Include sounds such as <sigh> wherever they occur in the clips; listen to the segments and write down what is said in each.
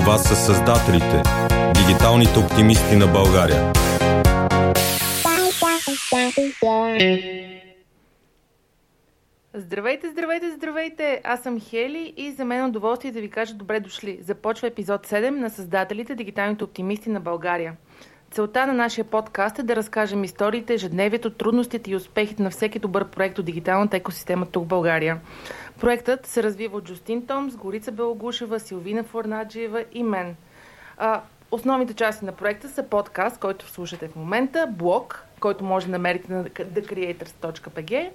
Това са създателите, дигиталните оптимисти на България. Здравейте, здравейте, здравейте! Аз съм Хели и за мен е удоволствие да ви кажа добре дошли. Започва епизод 7 на създателите Дигиталните оптимисти на България. Целта на нашия подкаст е да разкажем историите, ежедневието, трудностите и успехите на всеки добър проект от дигиталната екосистема тук в България. Проектът се развива от Джустин Томс, Горица Белогушева, Силвина Форнаджиева и мен. А, основните части на проекта са подкаст, който слушате в момента, блог, който може да намерите на thecreators.pg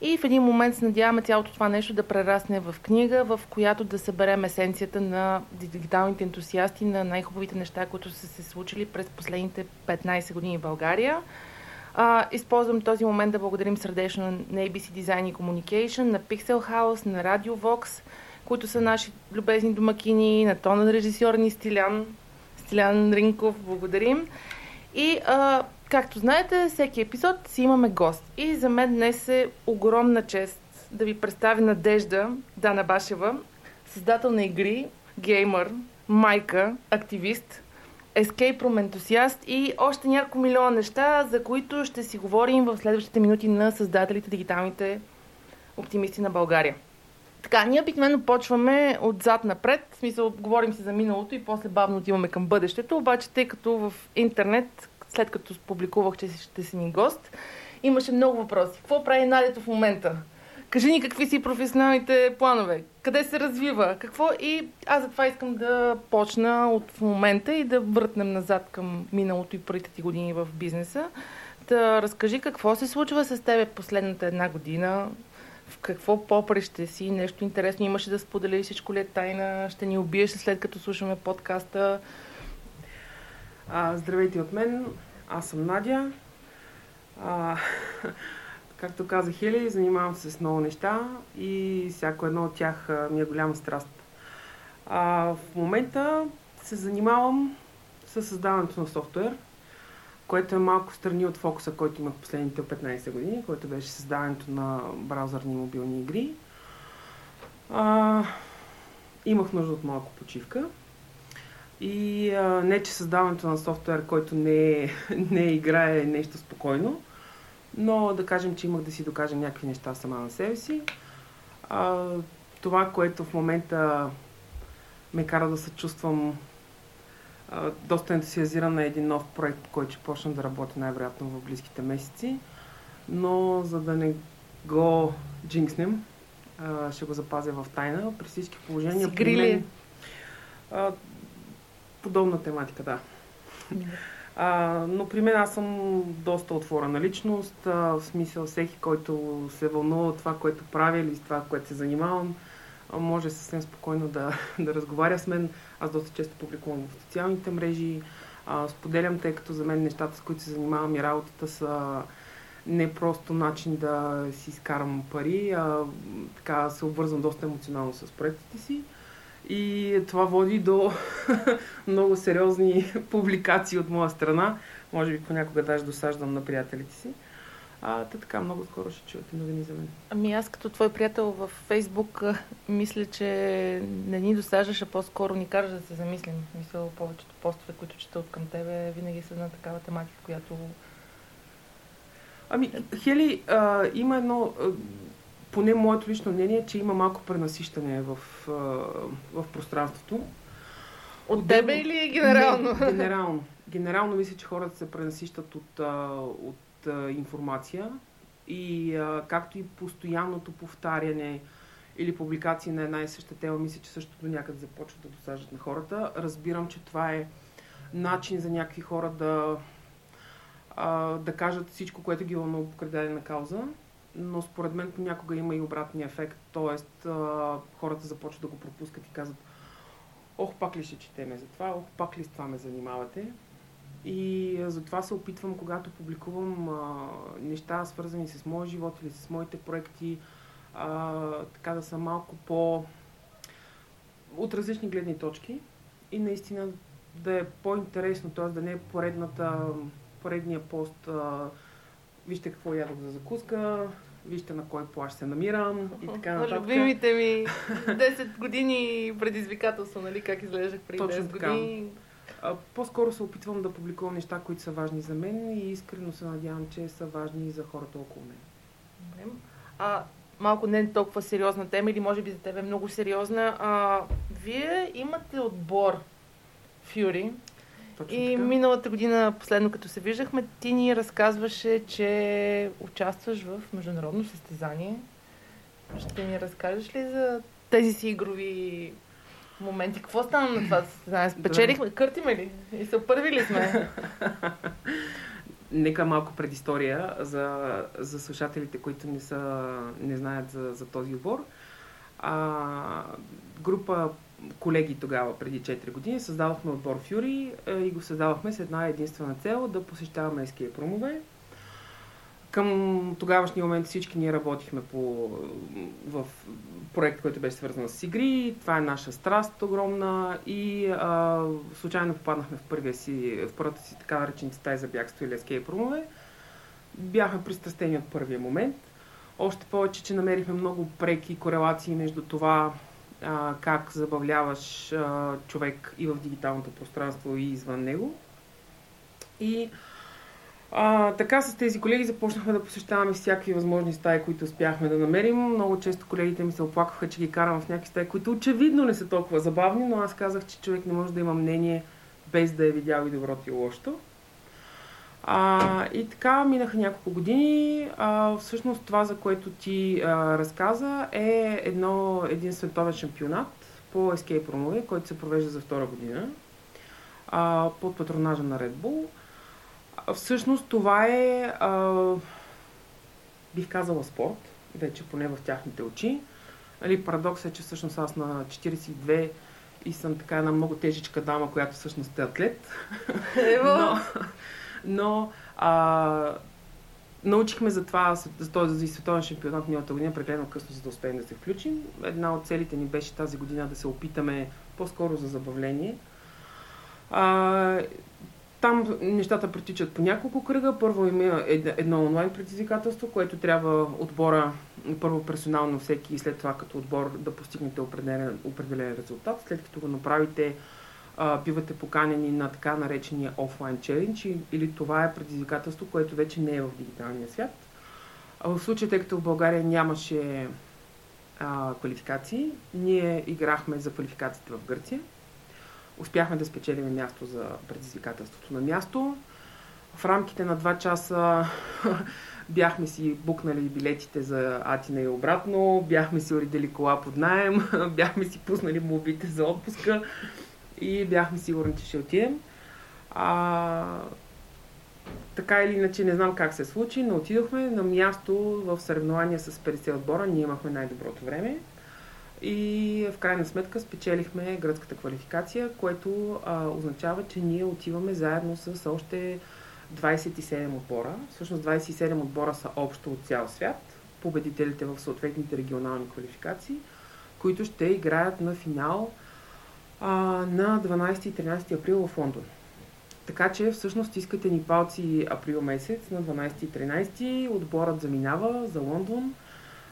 и в един момент се надяваме цялото това нещо да прерасне в книга, в която да съберем есенцията на дигиталните ентусиасти на най-хубавите неща, които са се случили през последните 15 години в България. А, използвам този момент да благодарим сърдечно на ABC Design и Communication, на Pixel House, на Radio Vox, които са наши любезни домакини, на тонен режисьор ни Стилян, Стилян Ринков, благодарим. И а, както знаете, всеки епизод си имаме гост. И за мен днес е огромна чест да ви представя Надежда Дана Башева, създател на игри, геймър, майка, активист, escape room ентусиаст и още няколко милиона неща, за които ще си говорим в следващите минути на създателите дигиталните оптимисти на България. Така, ние обикновено почваме отзад напред, в смисъл говорим си за миналото и после бавно отиваме към бъдещето, обаче тъй като в интернет, след като публикувах, че ще си ни гост, имаше много въпроси. Какво прави Надето в момента? Кажи ни какви си професионалните планове, къде се развива, какво и аз затова искам да почна от момента и да въртнем назад към миналото и първите ти години в бизнеса. Да разкажи какво се случва с тебе последната една година, в какво попреще си, нещо интересно имаше да сподели, всичко ли е тайна, ще ни убиеш след като слушаме подкаста. А, здравейте от мен, аз съм Надя. А, <laughs> както казах Хели, занимавам се с много неща и всяко едно от тях ми е голяма страст. А, в момента се занимавам с създаването на софтуер, което е малко страни от фокуса, който имах последните 15 години, който беше създаването на браузърни мобилни игри. А, имах нужда от малко почивка. И а, не, че създаването на софтуер, който не е, <laughs> не е игра, е нещо спокойно, но да кажем, че имах да си докажа някакви неща сама на себе си. А, това, което в момента ме кара да се чувствам а, доста ентусиазиран на един нов проект, който ще почна да работи най-вероятно в близките месеци. Но за да не го джинкснем, а, ще го запазя в тайна. При всички положения... Сигри а, подобна тематика, да. А, но при мен аз съм доста отворена личност, а, в смисъл всеки, който се вълнува от това, което правя или това, което се занимавам, а, може съвсем спокойно да, <laughs> да разговаря с мен. Аз доста често публикувам в социалните мрежи, а, споделям, тъй като за мен нещата, с които се занимавам и работата са не просто начин да си изкарам пари, а така се обвързвам доста емоционално с проектите си. И това води до <laughs> много сериозни публикации от моя страна. Може би понякога даже досаждам на приятелите си. А, та така, много скоро ще чуете новини за мен. Ами аз като твой приятел в Фейсбук мисля, че не ни досаждаш, а по-скоро ни кажеш да се замислим. Мисля, повечето постове, които чета от към тебе, винаги са на такава тематика, която... Ами, Хели, а, има едно поне моето лично мнение е, че има малко пренасищане в, в пространството. От Отделно... тебе или генерално? Не, <laughs> генерално. Генерално мисля, че хората се пренасищат от, от информация и както и постоянното повтаряне или публикации на една и съща тема, мисля, че също до някъде започват да досаждат на хората. Разбирам, че това е начин за някакви хора да, да кажат всичко, което ги вълнува по на кауза но според мен понякога има и обратния ефект, т.е. хората започват да го пропускат и казват ох, пак ли ще четеме за това, ох, пак ли с това ме занимавате. И затова се опитвам, когато публикувам а, неща, свързани с моя живот или с моите проекти, а, така да са малко по... от различни гледни точки и наистина да е по-интересно, т.е. да не е поредната, поредния пост а, вижте какво ядох за закуска, вижте на кой плащ се намирам и така нататък. Любимите ми 10 години предизвикателство, нали, как изглеждах преди Точно 10 така. години. А, по-скоро се опитвам да публикувам неща, които са важни за мен и искрено се надявам, че са важни и за хората около мен. Добре. А, малко не толкова сериозна тема или може би за теб е много сериозна. А, вие имате отбор Фюри Точно и така. миналата година, последно като се виждахме, ти ни разказваше, че участваш в международно състезание. Ще ни разкажеш ли за тези си игрови моменти? Какво стана на това състезание? Спечелихме, къртиме ли? И са първи ли сме? <laughs> Нека малко предистория за, за слушателите, които не, са, не знаят за, за този отбор. А, група колеги тогава, преди 4 години, създавахме отбор Фюри е, и го създавахме с една единствена цел да посещаваме escape румове. Към тогавашния момент всички ние работихме по, в проект, който беше свързан с игри. Това е наша страст огромна и а, случайно попаднахме в, първия си, в първата си така наречените стаи за бягство или escape румове. Бяхме пристрастени от първия момент. Още повече, че намерихме много преки корелации между това а, как забавляваш а, човек и в дигиталното пространство и извън него. И а, така с тези колеги започнахме да посещаваме всякакви възможни стаи, които успяхме да намерим. Много често колегите ми се оплакваха, че ги карам в някакви стаи, които очевидно не са толкова забавни, но аз казах, че човек не може да има мнение без да е видял и доброто и лошото. А, и така минаха няколко години. А, всъщност това, за което ти а, разказа, е едно, един световен шампионат по escape room който се провежда за втора година а, под патронажа на Red Bull. А, всъщност това е, а, бих казала, спорт, вече поне в тяхните очи. Нали, парадокс е, че всъщност аз на 42 и съм така една много тежичка дама, която всъщност е атлет. Ево! Но, но а, научихме за това, за този световен шампионат миналата година, прекалено късно, за да успеем да се включим. Една от целите ни беше тази година да се опитаме по-скоро за забавление. А, там нещата протичат по няколко кръга. Първо има ед- едно онлайн предизвикателство, което трябва отбора, първо персонално всеки и след това като отбор да постигнете определен, определен резултат. След като го направите, а, бивате поканени на така наречения офлайн челендж или това е предизвикателство, което вече не е в дигиталния свят. А в случая, тъй като в България нямаше а, квалификации, ние играхме за квалификациите в Гърция. Успяхме да спечелим място за предизвикателството на място. В рамките на 2 часа <laughs> бяхме си букнали билетите за Атина и обратно, бяхме си уредили кола под найем, <laughs> бяхме си пуснали молбите за отпуска и бяхме сигурни, че ще отидем. А, така или иначе, не знам как се случи, но отидохме на място в съревнования с 50 отбора. Ние имахме най-доброто време. И в крайна сметка спечелихме гръцката квалификация, което а, означава, че ние отиваме заедно с още 27 отбора. Всъщност 27 отбора са общо от цял свят, победителите в съответните регионални квалификации, които ще играят на финал на 12 и 13 април в Лондон. Така че всъщност искате ни палци април месец на 12 и 13. Отборът заминава за Лондон,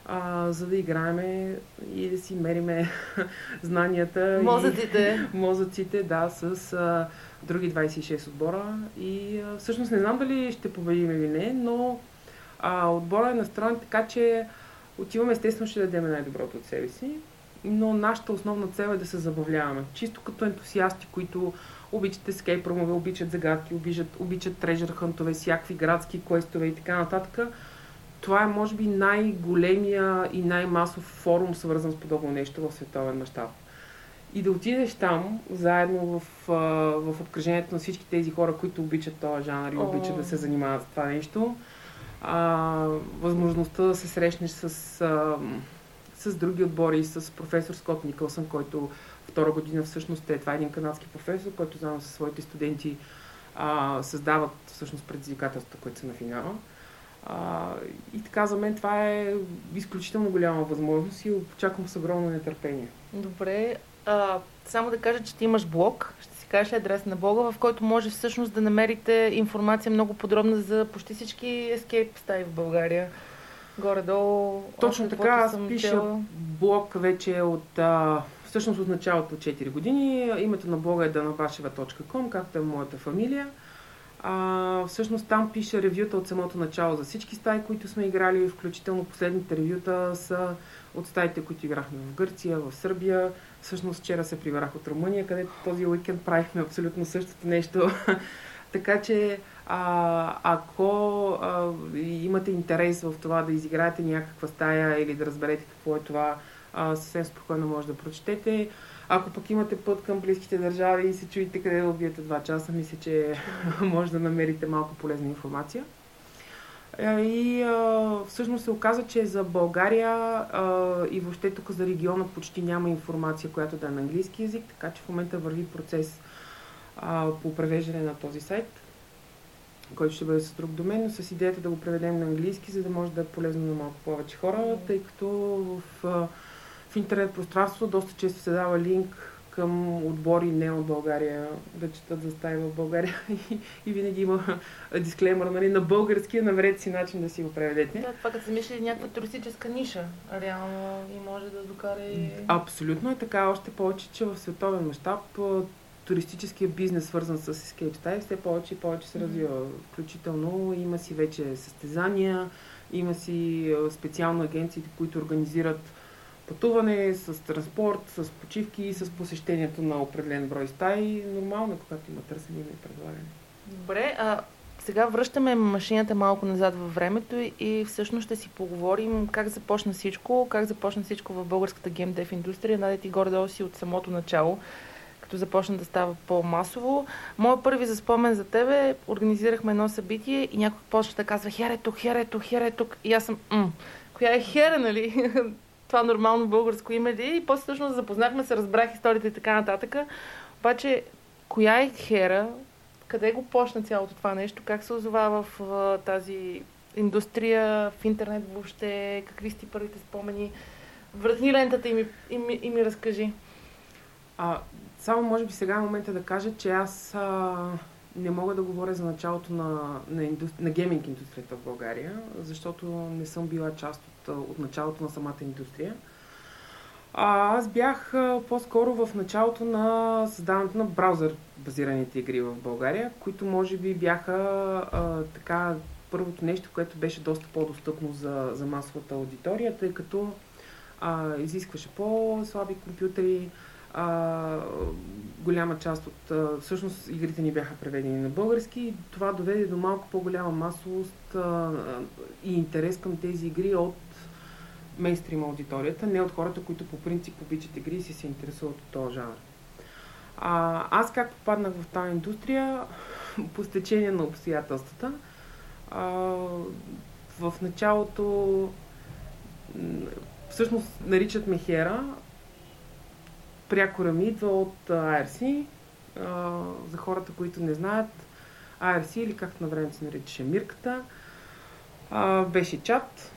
а, за да играеме и да си мериме <laughs> знанията. Мозъците. И, мозъците, да, с а, други 26 отбора. И а, всъщност не знам дали ще победим или не, но а, отбора е настроен така, че отиваме естествено ще дадем най-доброто от себе си. Но нашата основна цел е да се забавляваме. Чисто като ентусиасти, които обичат ескейп румове, обичат загадки, обичат, обичат трежер хънтове, всякакви градски квестове и така нататък. Това е, може би, най-големия и най-масов форум, свързан с подобно нещо в световен мащаб. И да отидеш там, заедно в, в обкръжението на всички тези хора, които обичат този жанр и обичат да се занимават с това нещо. А, възможността да се срещнеш с, а, с други отбори, с професор Скот Никълсън, който втора година всъщност е, това е един канадски професор, който заедно със своите студенти а, създават всъщност предизвикателствата, които са на финала. А, и така за мен това е изключително голяма възможност и очаквам с огромно нетърпение. Добре. А, само да кажа, че ти имаш блог. Ще си кажеш адрес на блога, в който може всъщност да намерите информация много подробна за почти всички ескейп стаи в България. Горе-долу. Точно така, аз пиша чела. блог вече от а, всъщност от началото 4 години. Името на блога е danabasheva.com, както е моята фамилия. А, всъщност там пише ревюта от самото начало за всички стаи, които сме играли, включително последните ревюта са от стаите, които играхме в Гърция, в Сърбия. Всъщност вчера се прибрах от Румъния, където този уикенд правихме абсолютно същото нещо. <laughs> така че а, ако а, имате интерес в това да изиграете някаква стая или да разберете какво е това, а, съвсем спокойно може да прочетете. Ако пък имате път към близките държави и се чуете къде да убиете два часа, мисля, че <laughs> може да намерите малко полезна информация. И а, всъщност се оказа, че за България а, и въобще тук за региона почти няма информация, която да е на английски язик, така че в момента върви процес а, по превеждане на този сайт, който ще бъде с друг домен, но с идеята да го преведем на английски, за да може да е полезно на малко повече хора, тъй като в, в интернет пространството доста често се дава линк към отбори не от България да четат за стаи в България <laughs> и, и винаги има дисклеймър нали, на български, намерете си начин да си го преведете. Да, това като се мисли някаква туристическа ниша, реално и може да докара и... Абсолютно е така, още повече, че в световен мащаб туристическия бизнес, свързан с Escape Style, все повече и повече се развива. Включително има си вече състезания, има си специално агенции, които организират пътуване с транспорт, с почивки и с посещението на определен брой стаи. Нормално, е, когато има търсене има и предлагане. Добре, а сега връщаме машината малко назад във времето и- и всъщност ще си поговорим как започна всичко, как започна всичко в българската геймдев индустрия. Наде ти горе-долу си от самото начало, като започна да става по-масово. Моят първи за спомен за тебе, организирахме едно събитие и някой почна да казва хер е тук, хер е тук, хер е тук. И аз съм, м, коя е хера, нали? <laughs> Това нормално българско име ли? е? И после всъщност запознахме се, разбрах историята и така нататък. Обаче, коя е хера? Къде го почна цялото това нещо? Как се озова в а, тази индустрия, в интернет въобще? Какви сте първите спомени? Вратни лентата и ми, и ми, и ми разкажи. А, само може би сега е момента да кажа, че аз а, не мога да говоря за началото на, на, индус... на гейминг индустрията в България, защото не съм била част от, от началото на самата индустрия. А, аз бях а, по-скоро в началото на създаването на браузър базираните игри в България, които може би бяха а, така първото нещо, което беше доста по-достъпно за, за масовата аудитория, тъй като а, изискваше по-слаби компютри, а, голяма част от... А, всъщност игрите ни бяха преведени на български и това доведе до малко по-голяма масовост а, и интерес към тези игри от мейнстрим аудиторията, не от хората, които по принцип обичат игри и си се интересуват от този жанр. А, аз как попаднах в тази индустрия? <laughs> по стечение на обстоятелствата. А, в началото всъщност наричат ме Хера. Прякора ми идва от. А, за хората, които не знаят, IRC или както на време се наричаше Мирката, беше чат.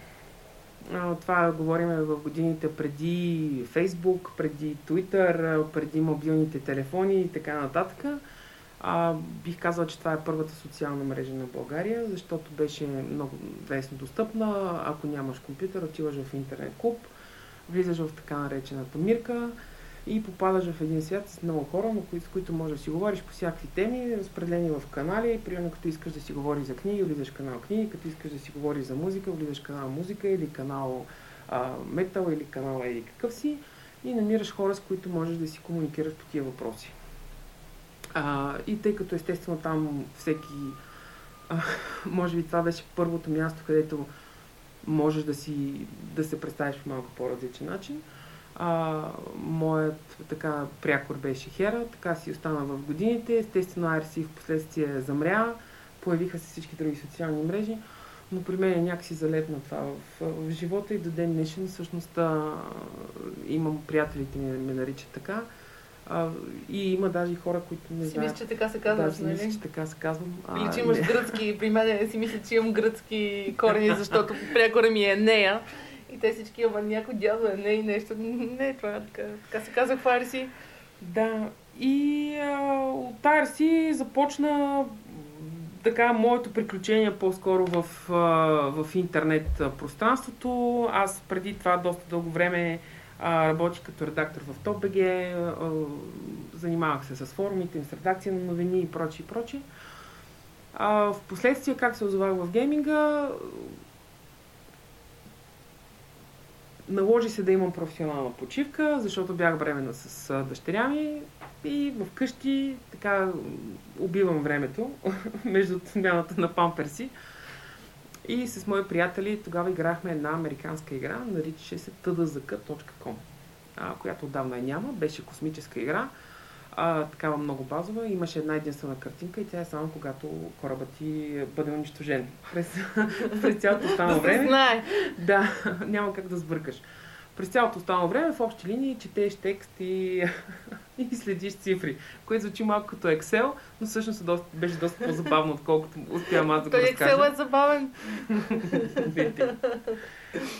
Това говорим в годините преди Facebook, преди Twitter, преди мобилните телефони и така нататък. А, бих казала, че това е първата социална мрежа на България, защото беше много лесно достъпна. Ако нямаш компютър, отиваш в интернет клуб, влизаш в така наречената мирка и попадаш в един свят с много хора, кои, с които можеш да си говориш по всякакви теми, разпределени в канали. Примерно, като искаш да си говориш за книги, влизаш канал книги, като искаш да си говориш за музика, влизаш канал музика или канал а, метал или канал или какъв си и намираш хора, с които можеш да си комуникираш по тия въпроси. А, и тъй като естествено там всеки, а, <laughs> може би това беше първото място, където можеш да си да се представиш по малко по-различен начин. А, моят така прякор беше Хера, така си остана в годините. Естествено IRC в последствие замря, появиха се всички други социални мрежи, но при мен е някакси залепна това в, в живота и до ден днешен всъщност а, имам приятелите ми ме наричат така. А, и има даже и хора, които не Си знаят. мисля, че така се да, казваш, мисля, нали? че така се казвам. Или че А, имаш не. гръцки. При мен си мисля, че имам гръцки корени, <laughs> защото прякора ми е нея. И те всички, ама някой дядо е не и нещо. Не, това е така. Така се казва в Арси. Да, и а, от IRC започна така, моето приключение по-скоро в, в интернет пространството. Аз преди това доста дълго време работих като редактор в TopBG, занимавах се с форумите, с редакция на новини и прочи и прочи. А, в последствие, как се озовах в гейминга, наложи се да имам професионална почивка, защото бях бременна с дъщеря ми и вкъщи така убивам времето <laughs> между смяната на памперси. И с мои приятели тогава играхме една американска игра, наричаше се tdzk.com, която отдавна няма, беше космическа игра, а, такава много базова. Имаше една единствена картинка и тя е само когато корабът ти бъде унищожен. През, <laughs> през цялото останало време. Знае. Да, <laughs> няма как да сбъркаш. През цялото останало време в общи линии четеш текст и, <laughs> и следиш цифри, което звучи малко като Excel, но всъщност е доста, беше доста по-забавно, отколкото успявам аз да го разкажа. Excel е забавен.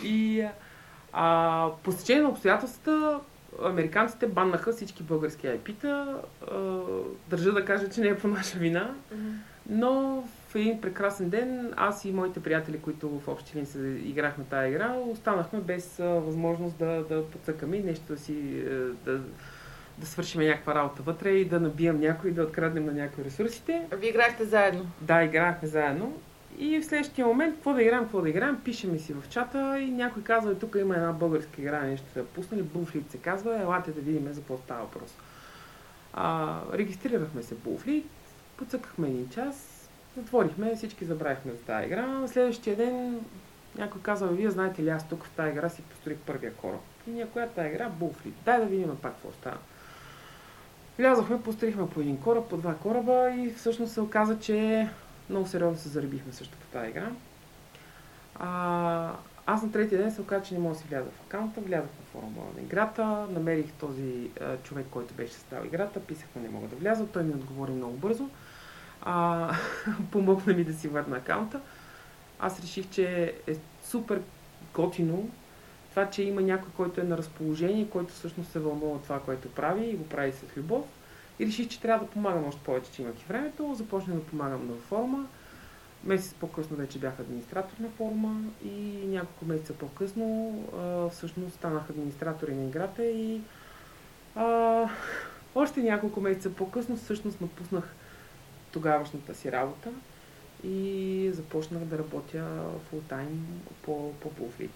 и а, по на обстоятелствата американците баннаха всички български IP-та. Държа да кажа, че не е по наша вина, но в един прекрасен ден аз и моите приятели, които в общи линии се играхме тази игра, останахме без възможност да, да подсъкаме нещо да си е, да, да свършим някаква работа вътре и да набием някой, да откраднем на някои ресурсите. Вие играхте заедно? Да, играхме заедно. И в следващия момент, какво да играем, какво да играем, пишеме си в чата и някой казва, тук има една българска игра, нещо да пуснали, Bullfleet се казва, елате да видим за какво става въпрос. А, регистрирахме се Bullfleet, подсъкахме един час, затворихме, всички забравихме за тази игра. На следващия ден някой казва, вие знаете ли, аз тук в тази игра си построих първия кораб. И ние, коя тази игра? Bullfleet. Дай да видим пак какво става. Влязохме, построихме по един кораб, по два кораба и всъщност се оказа, че много сериозно се заребихме също по тази игра. А, аз на третия ден се оказа, че не мога да си вляза в акаунта, влязах на форума на играта, намерих този а, човек, който беше създал играта, писах му не мога да вляза, той ми отговори много бързо. А, <laughs> помогна ми да си върна акаунта. Аз реших, че е супер готино това, че има някой, който е на разположение, който всъщност се вълнува това, което прави и го прави с любов. И реших, че трябва да помагам още повече, че имах и времето. Започнах да помагам на форума. Месец по-късно вече бях администратор на форума и няколко месеца по-късно а, всъщност станах администратор на играта и а, още няколко месеца по-късно всъщност напуснах тогавашната си работа и започнах да работя фултайм по, по Bullfleet.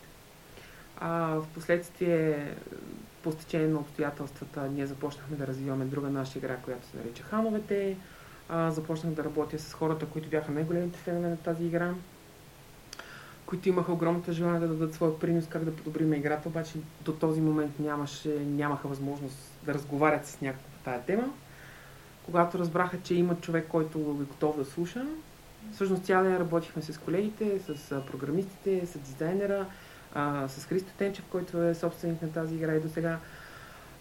А в последствие по стечение на обстоятелствата ние започнахме да развиваме друга наша игра, която се нарича Хановете. А, започнах да работя с хората, които бяха най-големите фенове на тази игра, които имаха огромната желание да дадат своя принос как да подобрим играта, обаче до този момент нямаше, нямаха възможност да разговарят с някой по тая тема. Когато разбраха, че има човек, който е готов да слуша, всъщност цял ден работихме с колегите, с програмистите, с дизайнера, а, с Христо Тенчев, който е собственик на тази игра и до сега.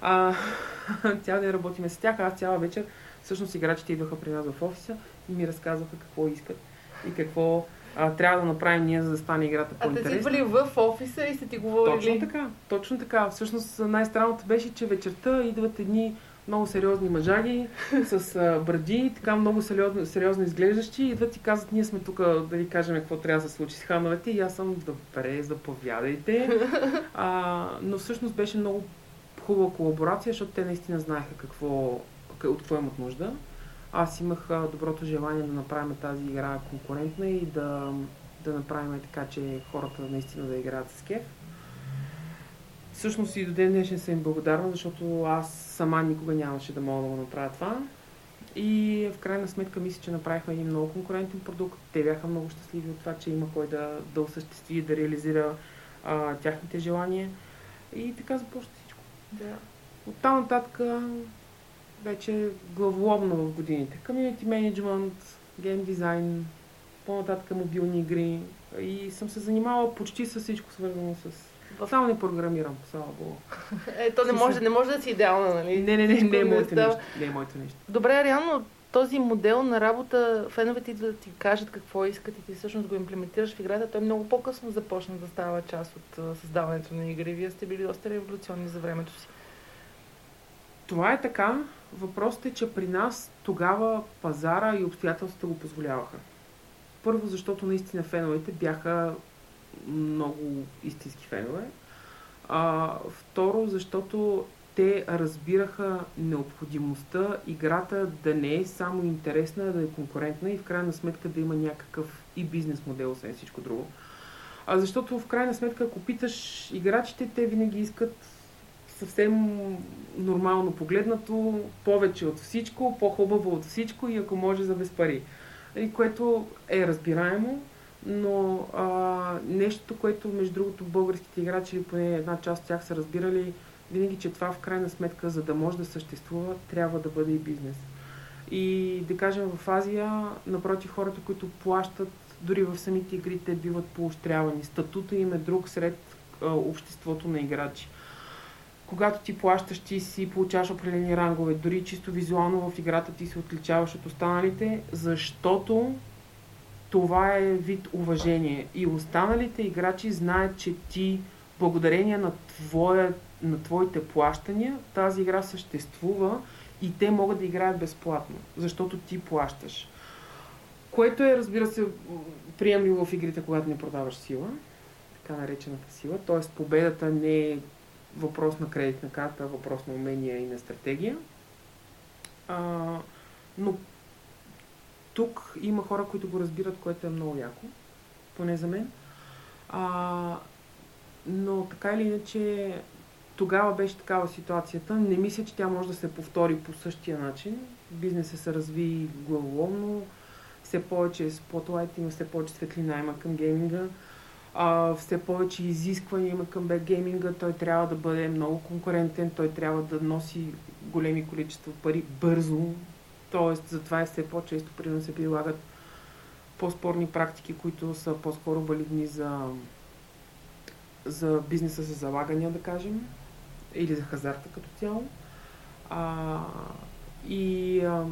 А, <laughs> цял ден работиме с тях, аз цяла вечер всъщност играчите идваха при нас в офиса и ми разказваха какво искат и какво а, трябва да направим ние, за да стане играта по-интересна. А те си идвали в офиса и сте ти говорили? Точно така, точно така. Всъщност най-странното беше, че вечерта идват едни много сериозни мъжаги <laughs> с а, бради, така много сериозно, сериозно изглеждащи, идват и казват, ние сме тук да ви кажем какво трябва да се случи с хановете и аз съм добре, заповядайте. <laughs> А, но всъщност беше много хубава колаборация, защото те наистина знаеха какво, от какво имат нужда. Аз имах доброто желание да направим тази игра конкурентна и да, да направим така, че хората наистина да играят с кеф. Всъщност и до ден днешен съм им благодарна, защото аз сама никога нямаше да мога да го направя това. И в крайна сметка мисля, че направихме един много конкурентен продукт. Те бяха много щастливи от това, че има кой да, да осъществи и да реализира а, тяхните желания. И така започва всичко. Да. От там нататък вече главоломно в годините. Community management, гейм дизайн, по-нататък мобилни игри и съм се занимавала почти с всичко свързано с само не програмирам, слава Богу. <laughs> Е, то не може, не може да си идеална, нали? Не, не, не, не е моето нещо. Не е моето нещо. Добре, реално този модел на работа, феновете идват да ти кажат какво искат и ти всъщност го имплементираш в играта, той много по-късно започна да става част от създаването на игри. Вие сте били доста революционни за времето си. Това е така. Въпросът е, че при нас тогава пазара и обстоятелствата го позволяваха. Първо, защото наистина феновете бяха много истински фенове. А, второ, защото те разбираха необходимостта играта да не е само интересна, да е конкурентна и в крайна сметка да има някакъв и бизнес модел, освен всичко друго. А защото в крайна сметка, ако питаш играчите, те винаги искат съвсем нормално погледнато, повече от всичко, по-хубаво от всичко и ако може за без пари. И което е разбираемо, но а, нещото, което между другото българските играчи или поне една част от тях са разбирали, винаги, че това в крайна сметка, за да може да съществува, трябва да бъде и бизнес. И да кажем в Азия, напротив, хората, които плащат, дори в самите игри, те биват поощрявани. Статута им е друг сред а, обществото на играчи. Когато ти плащаш, ти си получаваш определени рангове. Дори чисто визуално в играта ти се отличаваш от останалите, защото това е вид уважение. И останалите играчи знаят, че ти, благодарение на, твоя, на твоите плащания, тази игра съществува и те могат да играят безплатно, защото ти плащаш. Което е, разбира се, приемливо в игрите, когато не продаваш сила, така наречената сила. Т.е. победата не е въпрос на кредитна карта, въпрос на умения и на стратегия. А, но тук има хора, които го разбират, което е много яко, поне за мен. А, но така или иначе, тогава беше такава ситуацията. Не мисля, че тя може да се повтори по същия начин. Бизнесът се разви главоломно, все повече спотлайт има, все повече светлина има към гейминга, а, все повече изисквания има към гейминга, той трябва да бъде много конкурентен, той трябва да носи големи количества пари бързо, Тоест, затова е все по-често при да се прилагат по-спорни практики, които са по-скоро валидни за, за бизнеса за залагания, да кажем, или за хазарта като цяло. А, и а,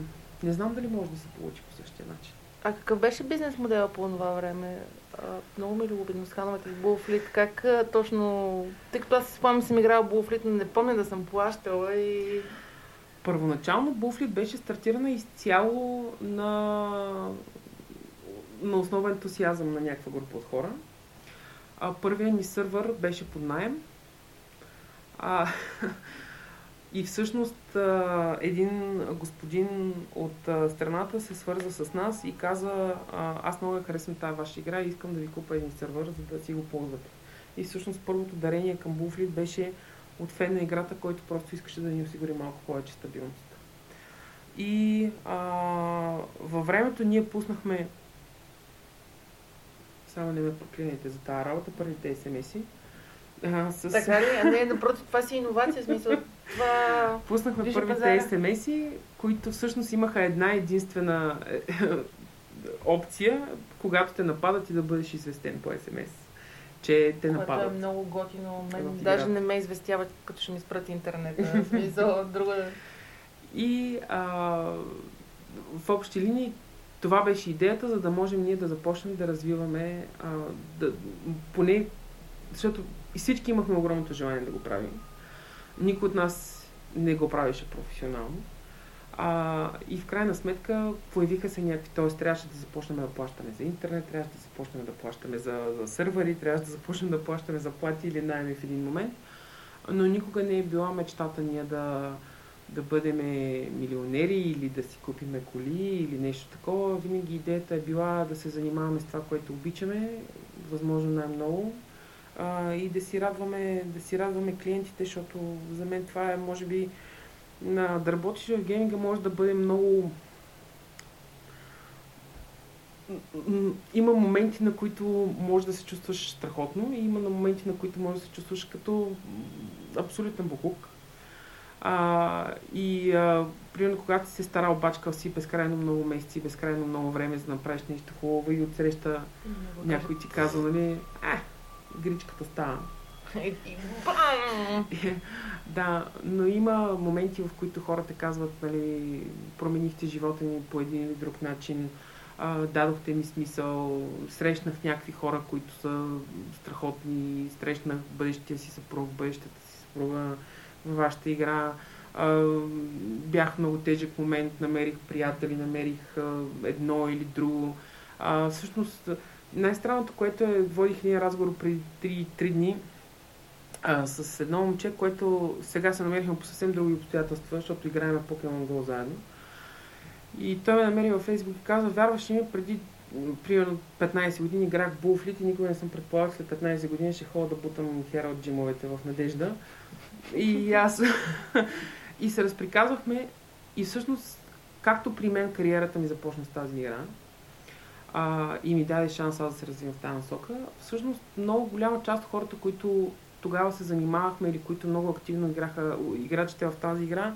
не знам дали може да се получи по същия начин. А какъв беше бизнес модела по това време? А, много ми е любопитно с хановете в Булфлит. Как а, точно... Тъй като аз си спомням, съм играла Булфлит, но не помня да съм плащала и Първоначално Буфлит беше стартирана изцяло на, на основен ентусиазъм на някаква група от хора. А, първият ни сървър беше под найем. А, <laughs> и всъщност един господин от страната се свърза с нас и каза аз много харесвам тази ваша игра и искам да ви купа един сървър, за да си го ползвате. И всъщност първото дарение към Буфлит беше от фен на играта, който просто искаше да ни осигури малко повече стабилност. И а, във времето ние пуснахме само не ме проклинайте за тази работа, първите SMS-и. А, с... Така ли? А не, напротив, това си иновация, смисъл. Това... Пуснахме първите пазара. SMS-и, които всъщност имаха една единствена е, опция, когато те нападат и да бъдеш известен по SMS че те нападат. Това е много готино. Мен даже не ме известяват, като ще ми спрат интернет. смисъл, друга... И а, в общи линии това беше идеята, за да можем ние да започнем да развиваме а, да, поне, защото и всички имахме огромното желание да го правим. Никой от нас не го правеше професионално. А, и в крайна сметка появиха се някакви, т.е. трябваше да започнем да плащаме за интернет, трябваше да започнем да плащаме за, за сървъри, трябваше да започнем да плащаме за плати или найми в един момент. Но никога не е била мечтата ние да, да бъдем милионери или да си купиме коли или нещо такова. Винаги идеята е била да се занимаваме с това, което обичаме, възможно най-много, а, и да си, радваме, да си радваме клиентите, защото за мен това е, може би, да работиш в гейминга може да бъде много... Има моменти, на които може да се чувстваш страхотно и има на моменти, на които може да се чувстваш като абсолютен бухук. А, и а, примерно, когато си се старал, бачкал си безкрайно много месеци, безкрайно много време, за да направиш нещо хубаво и отсреща някой ти казва, нали, е, гричката става. <laughs> <laughs> да, но има моменти, в които хората казват, нали, променихте живота ми по един или друг начин, а, дадохте ми смисъл, срещнах някакви хора, които са страхотни, срещнах бъдещия си съпруг, бъдещата си съпруга в вашата игра. А, бях много тежък момент, намерих приятели, намерих а, едно или друго. А, всъщност, най-странното, което е, водих ние разговор преди 3, 3 дни а, с едно момче, което сега се намерихме по съвсем други обстоятелства, защото играем Pokemon Go заедно. И той ме намери във Facebook и казва, вярваш ли ми, преди примерно 15 години играх Bullfleet и никога не съм предполагал, след 15 години ще ходя да бутам хера от джимовете в надежда. И аз... <laughs> и се разприказвахме и всъщност, както при мен кариерата ми започна с тази игра, а, и ми даде шанс аз да се развивам в тази насока, всъщност много голяма част от хората, които тогава се занимавахме или които много активно играха играчите в тази игра,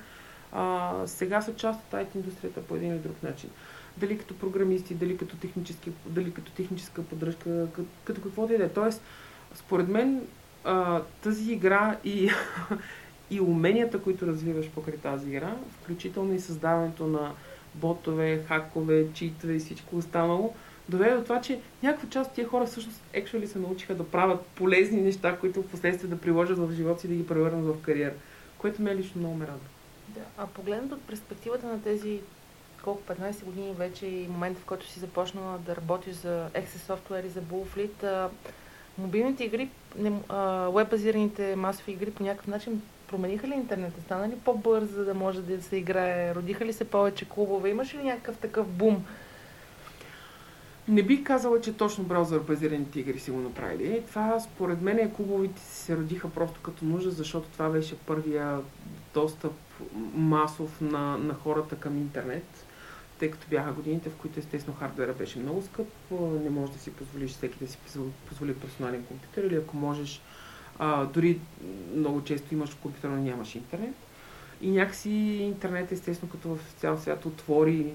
а, сега са част от IT индустрията по един или друг начин. Дали като програмисти, дали като, технически, дали като техническа поддръжка, като, като каквото и да е. Тоест, според мен а, тази игра и, <laughs> и уменията, които развиваш покрай тази игра, включително и създаването на ботове, хакове, читове и всичко останало, доведе до това, че някаква част от тия хора всъщност actually се научиха да правят полезни неща, които в последствие да приложат в живота си и да ги превърнат в кариера, което ме лично много ме радва. Да, а погледнато от перспективата на тези колко 15 години вече и момента, в който си започнала да работиш за Access Software и за Bullfleet, мобилните игри, веб-базираните масови игри по някакъв начин промениха ли интернета? Стана ли по-бърз, за да може да се играе? Родиха ли се повече клубове? Имаш ли някакъв такъв бум? Не бих казала, че точно браузър базираните игри си го направили. Това според мен е клубовите се родиха просто като нужда, защото това беше първия достъп масов на, на хората към интернет, тъй като бяха годините, в които естествено хардвера беше много скъп, не можеш да си позволиш всеки да си позволи персонален компютър или ако можеш, а, дори много често имаш компютър, но нямаш интернет. И някакси интернет, естествено, като в цял свят отвори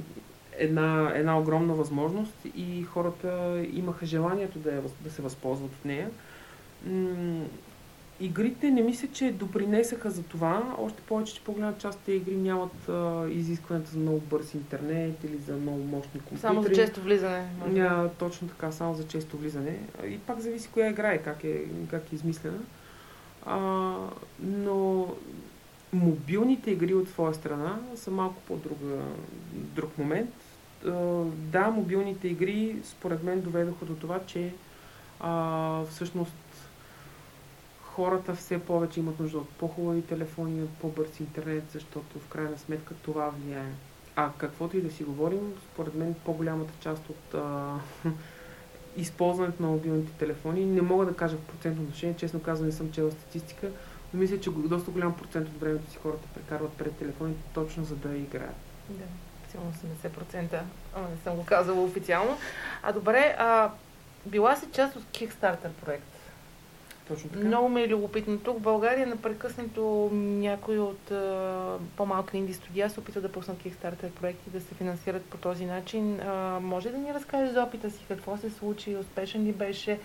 една, една огромна възможност и хората имаха желанието да, да се възползват от нея. Игрите не мисля, че допринесаха за това, още повече, че по-голяма част от игри нямат а, изискването за много бърз интернет или за много мощни компютри. Само за често влизане. Ня, точно така, само за често влизане. И пак зависи коя игра е, как е, как е измислена. А, но мобилните игри от своя страна са малко по-друг момент да, мобилните игри според мен доведоха до това, че а, всъщност хората все повече имат нужда от по-хубави телефони, от по-бърз интернет, защото в крайна сметка това влияе. А каквото и да си говорим, според мен по-голямата част от а, <laughs> използването на мобилните телефони, не мога да кажа в процентно отношение, честно казвам не съм чела статистика, но мисля, че доста голям процент от времето си хората прекарват пред телефоните точно за да играят. Да сигурно 80%, а, не съм го казала официално. А добре, а, била си част от Kickstarter проект. Точно така. Много ми е любопитно. Тук в България напрекъснато някои от а, по-малки инди студия се опитват да пуснат Kickstarter проекти, да се финансират по този начин. А, може да ни разкажеш за опита си, какво се случи, успешен ли беше?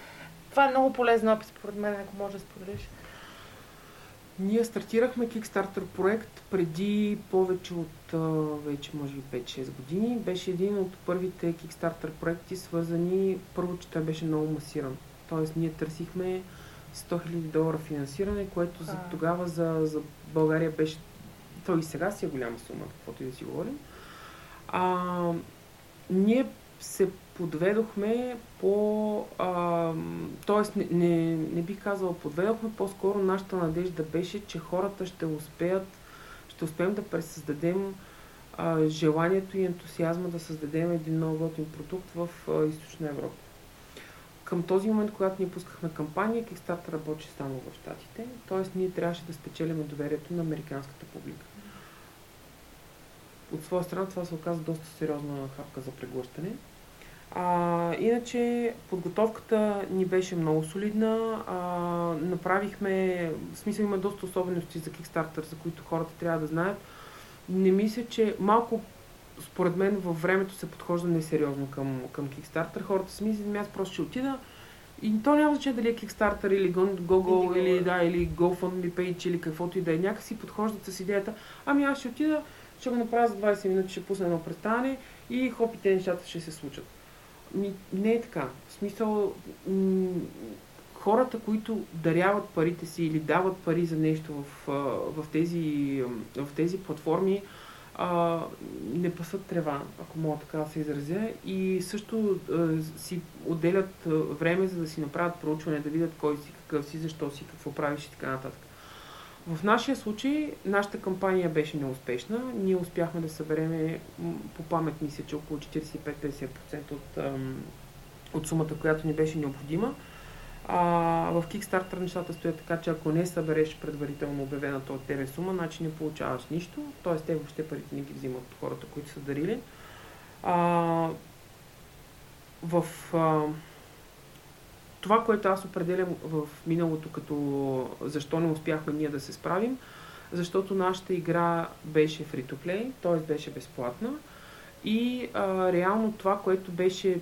Това е много полезен опит, според мен, ако може да споделиш. Ние стартирахме Kickstarter проект преди повече от вече може би 5-6 години. Беше един от първите Kickstarter проекти, свързани, първо, че той беше много масиран. Тоест ние търсихме 100 000 долара финансиране, което за тогава за, за България беше, то и сега си е голяма сума, каквото и да си говорим. А, ние се подведохме по... А, тоест, не, не, не бих казала подведохме, по-скоро нашата надежда беше, че хората ще успеят, ще успеем да пресъздадем а, желанието и ентусиазма да създадем един много готин продукт в а, Източна Европа. Към този момент, когато ние пускахме кампания, Kickstarter работи само в Штатите, т.е. ние трябваше да спечелиме доверието на американската публика. От своя страна това се оказа доста сериозна хапка за преглъщане. А, иначе подготовката ни беше много солидна. А, направихме, в смисъл има доста особености за Kickstarter, за които хората трябва да знаят. Не мисля, че малко според мен във времето се подхожда несериозно към, към Kickstarter. Хората си мислят, ами аз просто ще отида и то няма значение дали е Kickstarter или Google или, да, или GoFundMe page или каквото и да е. Някакси подхождат с идеята, ами аз ще отида, ще го направя за 20 минути, ще пусна едно представяне и хоп и те нещата ще се случат. Ми, не е така. В смисъл, м- хората, които даряват парите си или дават пари за нещо в, в, тези, в тези платформи, а, не пасат трева, ако мога така да се изразя, и също а, си отделят време, за да си направят проучване, да видят кой си, какъв си, защо си, какво правиш и така нататък. В нашия случай, нашата кампания беше неуспешна. Ние успяхме да съберем, по памет мисля, че около 45-50% от, от сумата, която ни беше необходима. А, в Kickstarter нещата стоят така, че ако не събереш предварително обявената от тебе сума, значи не получаваш нищо. Т.е. те въобще парите не ги взимат от хората, които са дарили. А, в а, това, което аз определям в миналото като защо не успяхме ние да се справим, защото нашата игра беше free-to-play, т.е. беше безплатна и а, реално това, което беше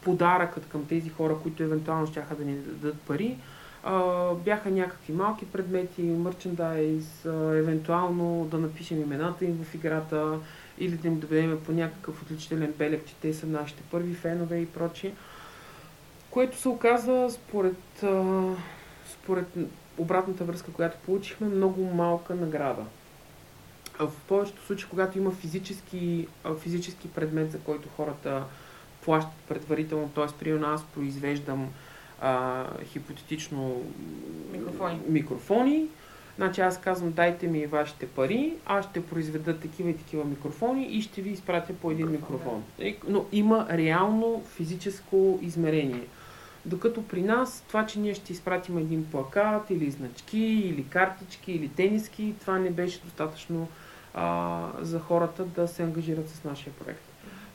подаръкът към тези хора, които евентуално ще да ни дадат пари, а, бяха някакви малки предмети, мерчендайз, евентуално да напишем имената им в играта или да им доведем по някакъв отличителен белег, че те са нашите първи фенове и прочие. Което се оказа според, а, според обратната връзка, която получихме, много малка награда. В повечето случаи, когато има физически, физически предмет, за който хората плащат предварително, т.е. при нас произвеждам а, хипотетично микрофони. микрофони. Значи аз казвам, дайте ми вашите пари, аз ще произведа такива и такива микрофони и ще ви изпратя по един микрофон. микрофон. Но има реално физическо измерение. Докато при нас това, че ние ще изпратим един плакат или значки, или картички, или тениски, това не беше достатъчно а, за хората да се ангажират с нашия проект.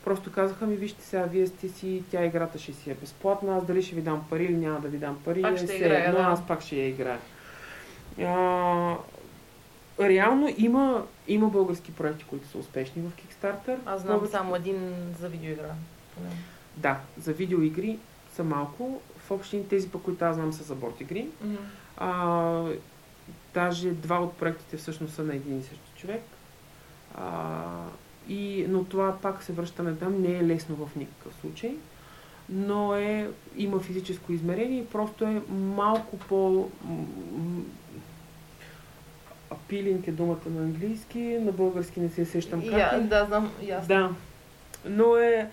Просто казаха ми, вижте сега, вие сте си, тя играта ще си е безплатна, аз дали ще ви дам пари или няма да ви дам пари. Пак ще играя, но аз пак ще я играя. А, реално има, има български проекти, които са успешни в Kickstarter. Аз знам Повече... само един за видеоигра. Да, за видеоигри са малко. В общини тези, по които аз знам, са за борт игри. Mm-hmm. А, даже два от проектите всъщност са на един и същи човек. А, и, но това пак се връщаме там, не е лесно в никакъв случай, но е, има физическо измерение и просто е малко по... Апилинг е думата на английски, на български не се сещам как yeah, Да, знам, ясно. Да, но е...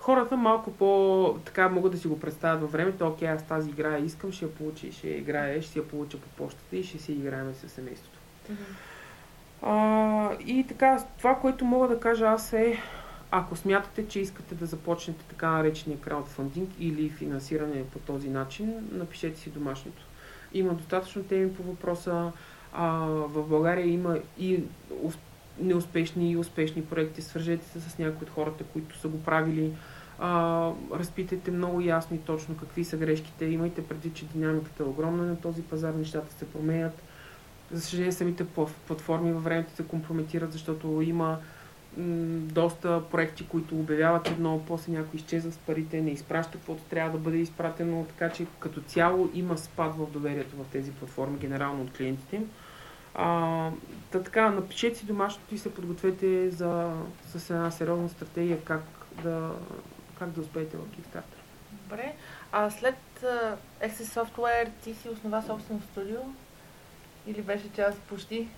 Хората малко по... така могат да си го представят във времето, окей, аз тази игра искам, ще я получа и ще я играя, ще я получа по почтата и ще си играем с семейството. Mm-hmm. А, и така, това, което мога да кажа аз е, ако смятате, че искате да започнете така наречения краудфандинг или финансиране по този начин, напишете си домашното. Има достатъчно теми по въпроса. А, в България има и неуспешни и успешни проекти. Свържете се с някои от хората, които са го правили. А, разпитайте много ясно и точно какви са грешките. Имайте преди, че динамиката е огромна на този пазар, нещата се променят. За съжаление, самите платформи във времето се компрометират, защото има доста проекти, които обявяват едно, после някой изчезва с парите, не изпраща каквото трябва да бъде изпратено, така че като цяло има спад в доверието в тези платформи, генерално от клиентите им. А, така, напишете си домашното и се подгответе за, с една сериозна стратегия как да, как да успеете в Kickstarter. Добре. А след uh, Access Software ти си основа собствено студио? Или беше част почти?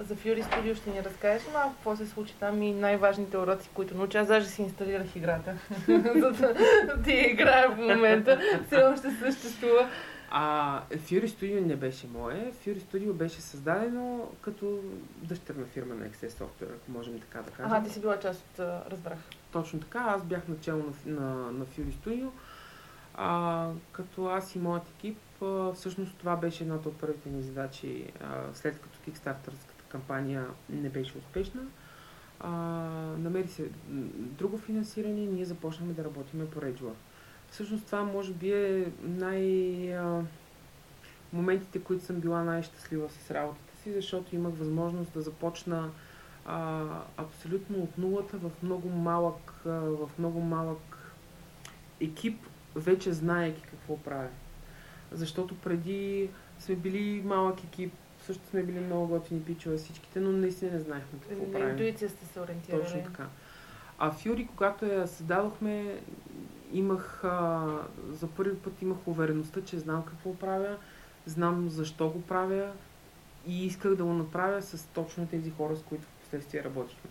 За Fury Studio ще ни разкажеш малко какво се случи там и най-важните уроци, които науча. Аз даже си инсталирах играта, <laughs> за да ти играя в момента. Все още съществува. А Fury Studio не беше мое. Fury Studio беше създадено като дъщерна фирма на Access Software, ако можем така да кажем. Ага, ти си била част от... разбрах. Точно така. Аз бях начало на, на, на Fury Studio. А, като аз и моят екип всъщност това беше едната от първите ни задачи, след като Kickstarterската кампания не беше успешна. намери се друго финансиране и ние започнахме да работиме по Reджуар. Всъщност това може би е най- моментите, които съм била най-щастлива с работата си, защото имах възможност да започна а, абсолютно от нулата в много малък, а, в много малък екип, вече знаеки какво правя защото преди сме били малък екип, също сме били много готини пичове всичките, но наистина не знаехме какво на правим. интуиция сте се ориентирали. Точно така. А Фюри, когато я създадохме, имах, а, за първи път имах увереността, че знам какво правя, знам защо го правя и исках да го направя с точно тези хора, с които в последствие работихме.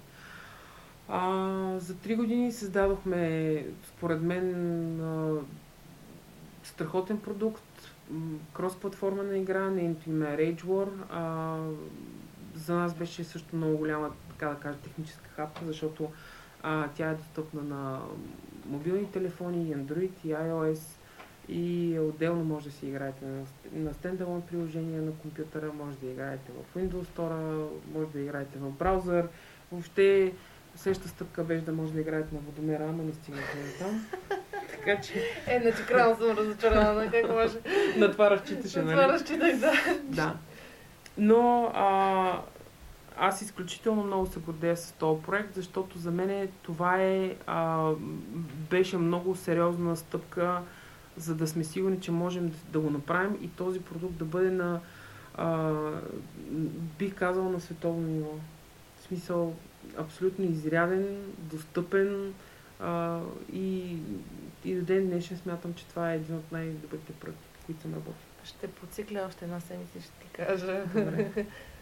А, за три години създадохме, според мен, а, страхотен продукт, кросплатформена игра, нейното име е Rage War. А, за нас беше също много голяма, така да кажа, техническа хапка, защото а, тя е достъпна на мобилни телефони, Android и iOS и отделно може да си играете на, на стендалон приложение на компютъра, може да играете в Windows Store, може да играете в браузър. Въобще следващата стъпка беше да може да играете на водомера, ама не стигнахме до там. <laughs> така че... Е, че крайно съм разочарована, как може? <laughs> на това разчиташе, нали? На това разчитах, да. Да. Но а, аз изключително много се гордея с този проект, защото за мен това е, а, беше много сериозна стъпка, за да сме сигурни, че можем да, го направим и този продукт да бъде на, а, бих казал, на световно ниво. В смисъл, абсолютно изряден, достъпен а, и, и до ден днешен смятам, че това е един от най-добрите проекти, които съм работил. Ще поцикля още една седмица, ще ти кажа. Добре. <laughs>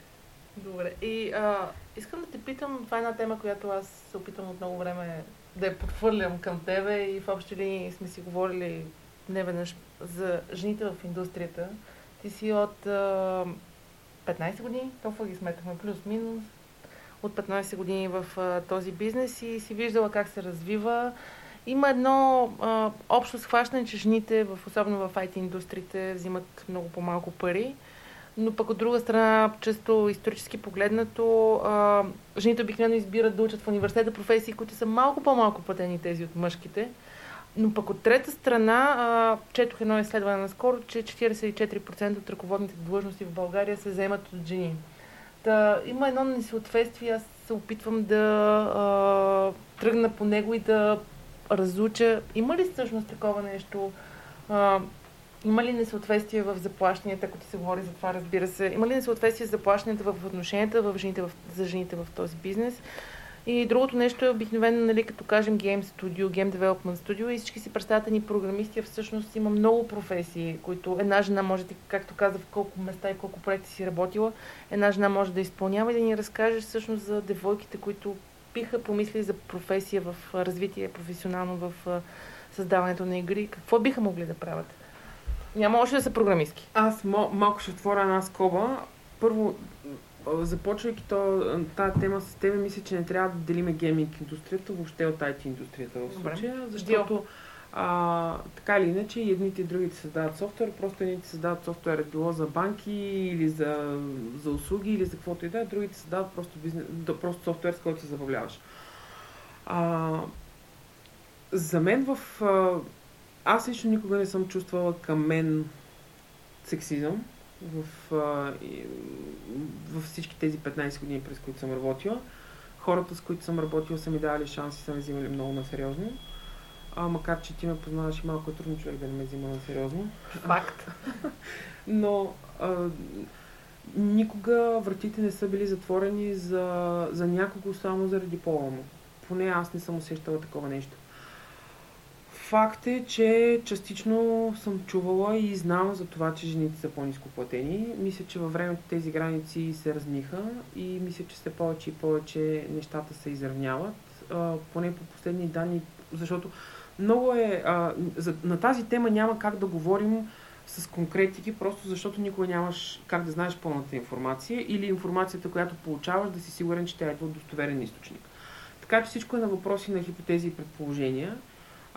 Добре. И а, искам да те питам, това е една тема, която аз се опитвам от много време да я подхвърлям към тебе и в общи линии сме си говорили не веднъж за жените в индустрията. Ти си от а, 15 години, толкова ги сметахме, плюс-минус, от 15 години в а, този бизнес и си виждала как се развива. Има едно а, общо схващане, че жените, в, особено в IT индустриите, взимат много по-малко пари. Но пък от друга страна, често исторически погледнато, а, жените обикновено избират да учат в университета професии, които са малко по-малко платени тези от мъжките. Но пък от трета страна, а, четох едно изследване наскоро, че 44% от ръководните длъжности в България се заемат от жени. Та, има едно несъответствие, аз се опитвам да а, тръгна по него и да разуча. Има ли всъщност такова нещо? А, има ли несъответствие в заплащанията, ако ти се говори за това, разбира се? Има ли несъответствие в заплащанията в отношенията в жените, в, за жените в този бизнес? И другото нещо е обикновено, нали, като кажем Game Studio, Game Development Studio и всички си представят ни програмисти, всъщност има много професии, които една жена може, както каза, в колко места и колко проекти си работила, една жена може да изпълнява и да ни разкажеш всъщност за девойките, които биха помислили за професия в развитие професионално в създаването на игри. Какво биха могли да правят? Няма още да са програмистки. Аз малко ще отворя една скоба. Първо, започвайки то, тази тема с тебе, мисля, че не трябва да делиме гейминг индустрията, въобще от IT индустрията в случая, защото а, така или иначе и едните и другите създават софтуер, просто едните създават софтуер било за банки или за, за услуги или за каквото и да, другите създават просто, бизнес, просто софтуер, с който се забавляваш. А, за мен в... Аз лично никога не съм чувствала към мен сексизъм в, а, в всички тези 15 години, през които съм работила. Хората, с които съм работила, са ми давали шанс и са ме взимали много на сериозно. А, макар, че ти ме познаваш и малко е трудно човек да не ме взима на сериозно. Факт. <laughs> Но а, никога вратите не са били затворени за, за някого само заради пола му. Поне аз не съм усещала такова нещо. Факт е, че частично съм чувала и знам за това, че жените са по-низко платени. Мисля, че във времето тези граници се разниха и мисля, че все повече и повече нещата се изравняват. А, поне по последни данни, защото много е... А, за, на тази тема няма как да говорим с конкретики, просто защото никога нямаш как да знаеш пълната информация или информацията, която получаваш, да си сигурен, че тя е от достоверен източник. Така че всичко е на въпроси на хипотези и предположения.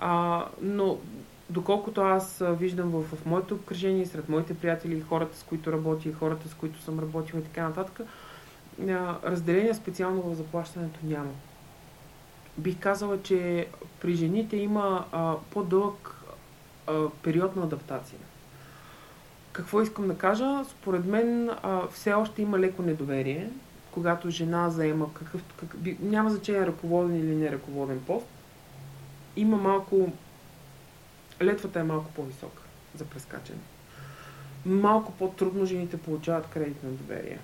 А, но доколкото аз виждам в, в моето обкръжение, сред моите приятели, хората с които работя хората с които съм работила и така нататък, разделение специално в заплащането няма. Бих казала, че при жените има а, по-дълъг а, период на адаптация. Какво искам да кажа? Според мен а, все още има леко недоверие, когато жена заема какъв, какъв няма значение ръководен или не ръководен пост, има малко... Летвата е малко по-висока за прескачане. Малко по-трудно жените получават кредит на доверие.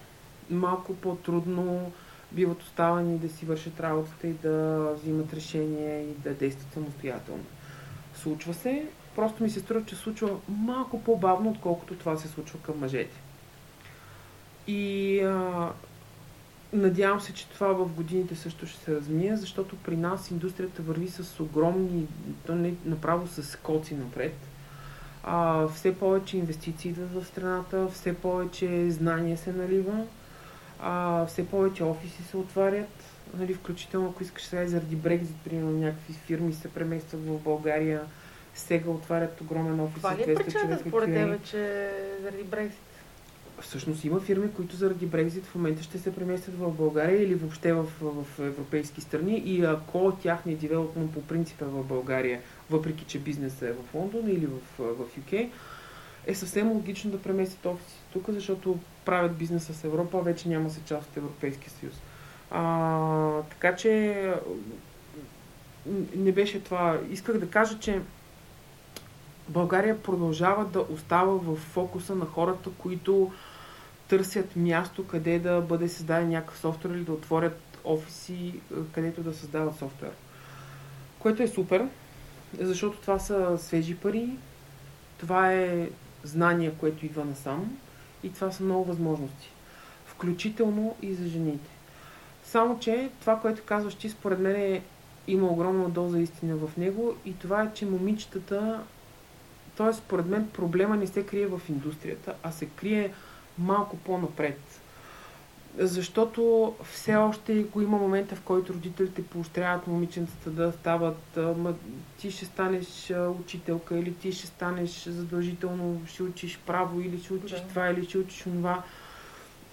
Малко по-трудно биват оставани да си вършат работата и да взимат решение и да действат самостоятелно. Случва се, просто ми се струва, че случва малко по-бавно, отколкото това се случва към мъжете. И а, надявам се, че това в годините също ще се размие, защото при нас индустрията върви с огромни, то не направо с скоци напред. А, все повече инвестиции идват в страната, все повече знания се налива, а, все повече офиси се отварят, нали, включително ако искаш сега заради Брекзит, примерно някакви фирми се преместват в България, сега отварят огромен офис. Това ли е причината според тебе, че заради Брекзит? Всъщност има фирми, които заради Брекзит в момента ще се преместят в България или въобще в, в европейски страни и ако тяхният девелопмент по принцип е в България, въпреки че бизнесът е в Лондон или в, в UK, е съвсем логично да преместят офиси тук, защото правят бизнеса с Европа, вече няма се част от Европейския съюз. А, така че не беше това. Исках да кажа, че България продължава да остава в фокуса на хората, които търсят място, къде да бъде създаден някакъв софтуер или да отворят офиси, където да създават софтуер. Което е супер, защото това са свежи пари, това е знание, което идва насам и това са много възможности. Включително и за жените. Само, че това, което казваш ти, според мен е, има огромна доза истина в него и това е, че момичетата, т.е. според мен проблема не се крие в индустрията, а се крие малко по-напред. Защото все още го има момента, в който родителите поощряват момиченцата да стават ма, ти ще станеш учителка или ти ще станеш задължително, ще учиш право или ще учиш да. това или ще учиш това.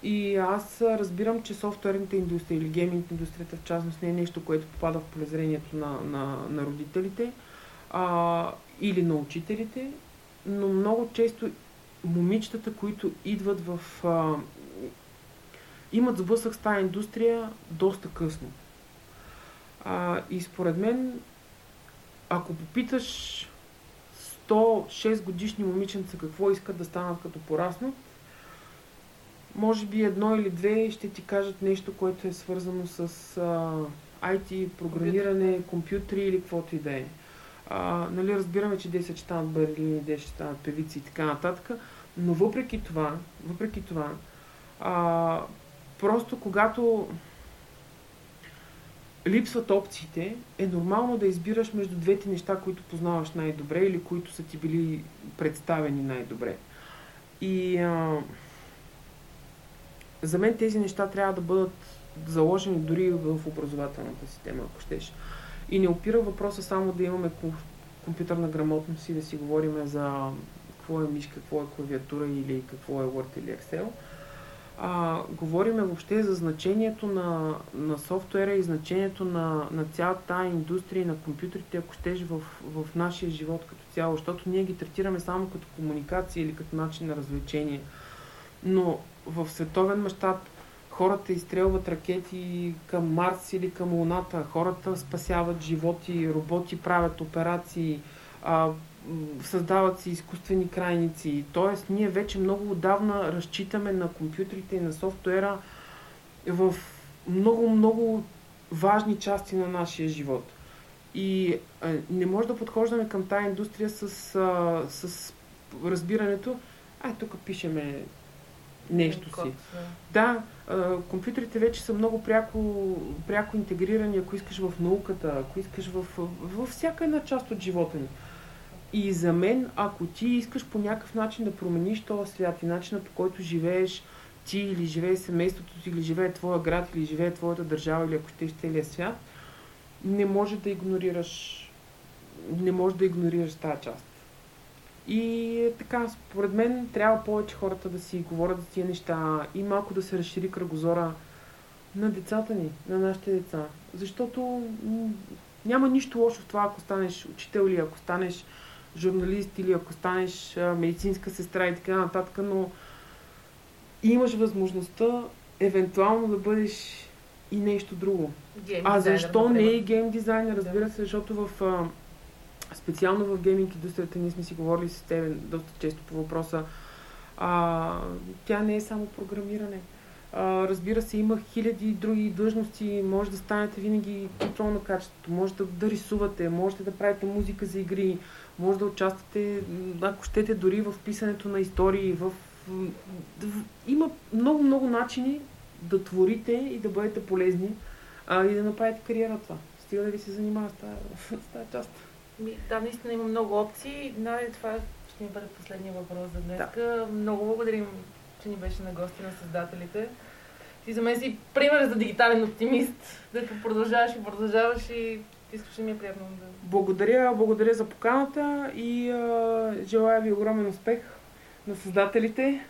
И аз разбирам, че софтуерната индустрия или гейминг индустрията в частност не е нещо, което попада в полезрението на, на, на родителите а, или на учителите, но много често момичетата, които идват в... А, имат сблъсък с тази индустрия доста късно. А, и според мен, ако попиташ 106 годишни момиченца какво искат да станат като пораснат, може би едно или две ще ти кажат нещо, което е свързано с а, IT, програмиране, компютри или каквото и да е. А, нали, разбираме, че 10 ще станат балерини, 10 ще станат певици и така нататък, но въпреки това, въпреки това, а, просто когато липсват опциите, е нормално да избираш между двете неща, които познаваш най-добре или които са ти били представени най-добре. И а, за мен тези неща трябва да бъдат заложени дори в образователната система, ако щеш. И не опира въпроса само да имаме компютърна грамотност и да си говорим за какво е мишка, какво е клавиатура или какво е Word или Excel. А, говориме въобще за значението на, на софтуера и значението на, на цялата тази индустрия и на компютрите, ако щеш, в, в нашия живот като цяло, защото ние ги третираме само като комуникация или като начин на развлечение. Но в световен мащаб хората изстрелват ракети към Марс или към Луната, хората спасяват животи, роботи правят операции, а, създават се изкуствени крайници. Тоест, ние вече много отдавна разчитаме на компютрите и на софтуера в много-много важни части на нашия живот. И а, не може да подхождаме към тази индустрия с, а, с разбирането, ай, тук пишеме нещо си. Да, а, компютрите вече са много пряко, пряко интегрирани, ако искаш в науката, ако искаш в, във всяка една част от живота ни. И за мен, ако ти искаш по някакъв начин да промениш този свят и начина по който живееш ти или живее семейството ти, или живее твоя град, или живее твоята държава, или ако ще целия свят, не може да игнорираш не може да игнорираш тази част. И така, според мен трябва повече хората да си говорят за тия неща и малко да се разшири кръгозора на децата ни, на нашите деца. Защото няма нищо лошо в това, ако станеш учител или ако станеш журналист или ако станеш медицинска сестра и така нататък, но имаш възможността евентуално да бъдеш и нещо друго. Гейм а защо например. не и гейм дизайнер, разбира се, защото в а, специално в гейминг индустрията ние сме си говорили с теб доста често по въпроса. А, тя не е само програмиране. А, разбира се, има хиляди други длъжности. Може да станете винаги контрол на качеството, може да, да рисувате, можете да правите музика за игри, може да участвате, ако щете, дори в писането на истории, в... има много много, много начини да творите и да бъдете полезни а, и да направите кариера това. Стига да ви се занимава с тази, част. Ми, да, наистина има много опции. Нали, това ще ни бъде последния въпрос за днес. Да. Много благодарим, че ни беше на гости на създателите. Ти за мен си пример за дигитален оптимист, дето продължаваш и продължаваш и изключително ми е приятно да... Благодаря, благодаря за поканата и а, желая ви огромен успех на създателите.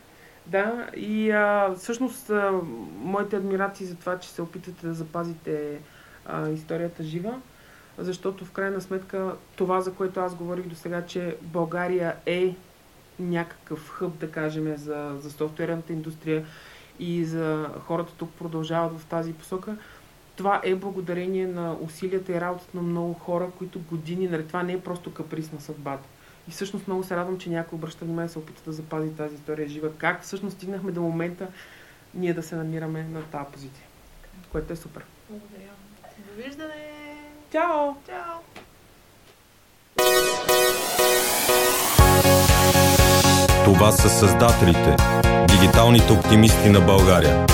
Да, и а, всъщност а, моите адмирации за това, че се опитвате да запазите а, историята жива, защото в крайна сметка това, за което аз говорих до сега, че България е някакъв хъб, да кажем, за, за софтуерната индустрия и за хората тук продължават в тази посока, това е благодарение на усилията и работата на много хора, които години, нали, това не е просто каприз на съдбата. И всъщност много се радвам, че някой обръща внимание се опита да запази тази история жива. Как всъщност стигнахме до момента ние да се намираме на тази позиция. Което е супер. Благодаря. Довиждане! Чао! Чао! Това са създателите, дигиталните оптимисти на България.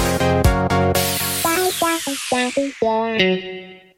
Bye.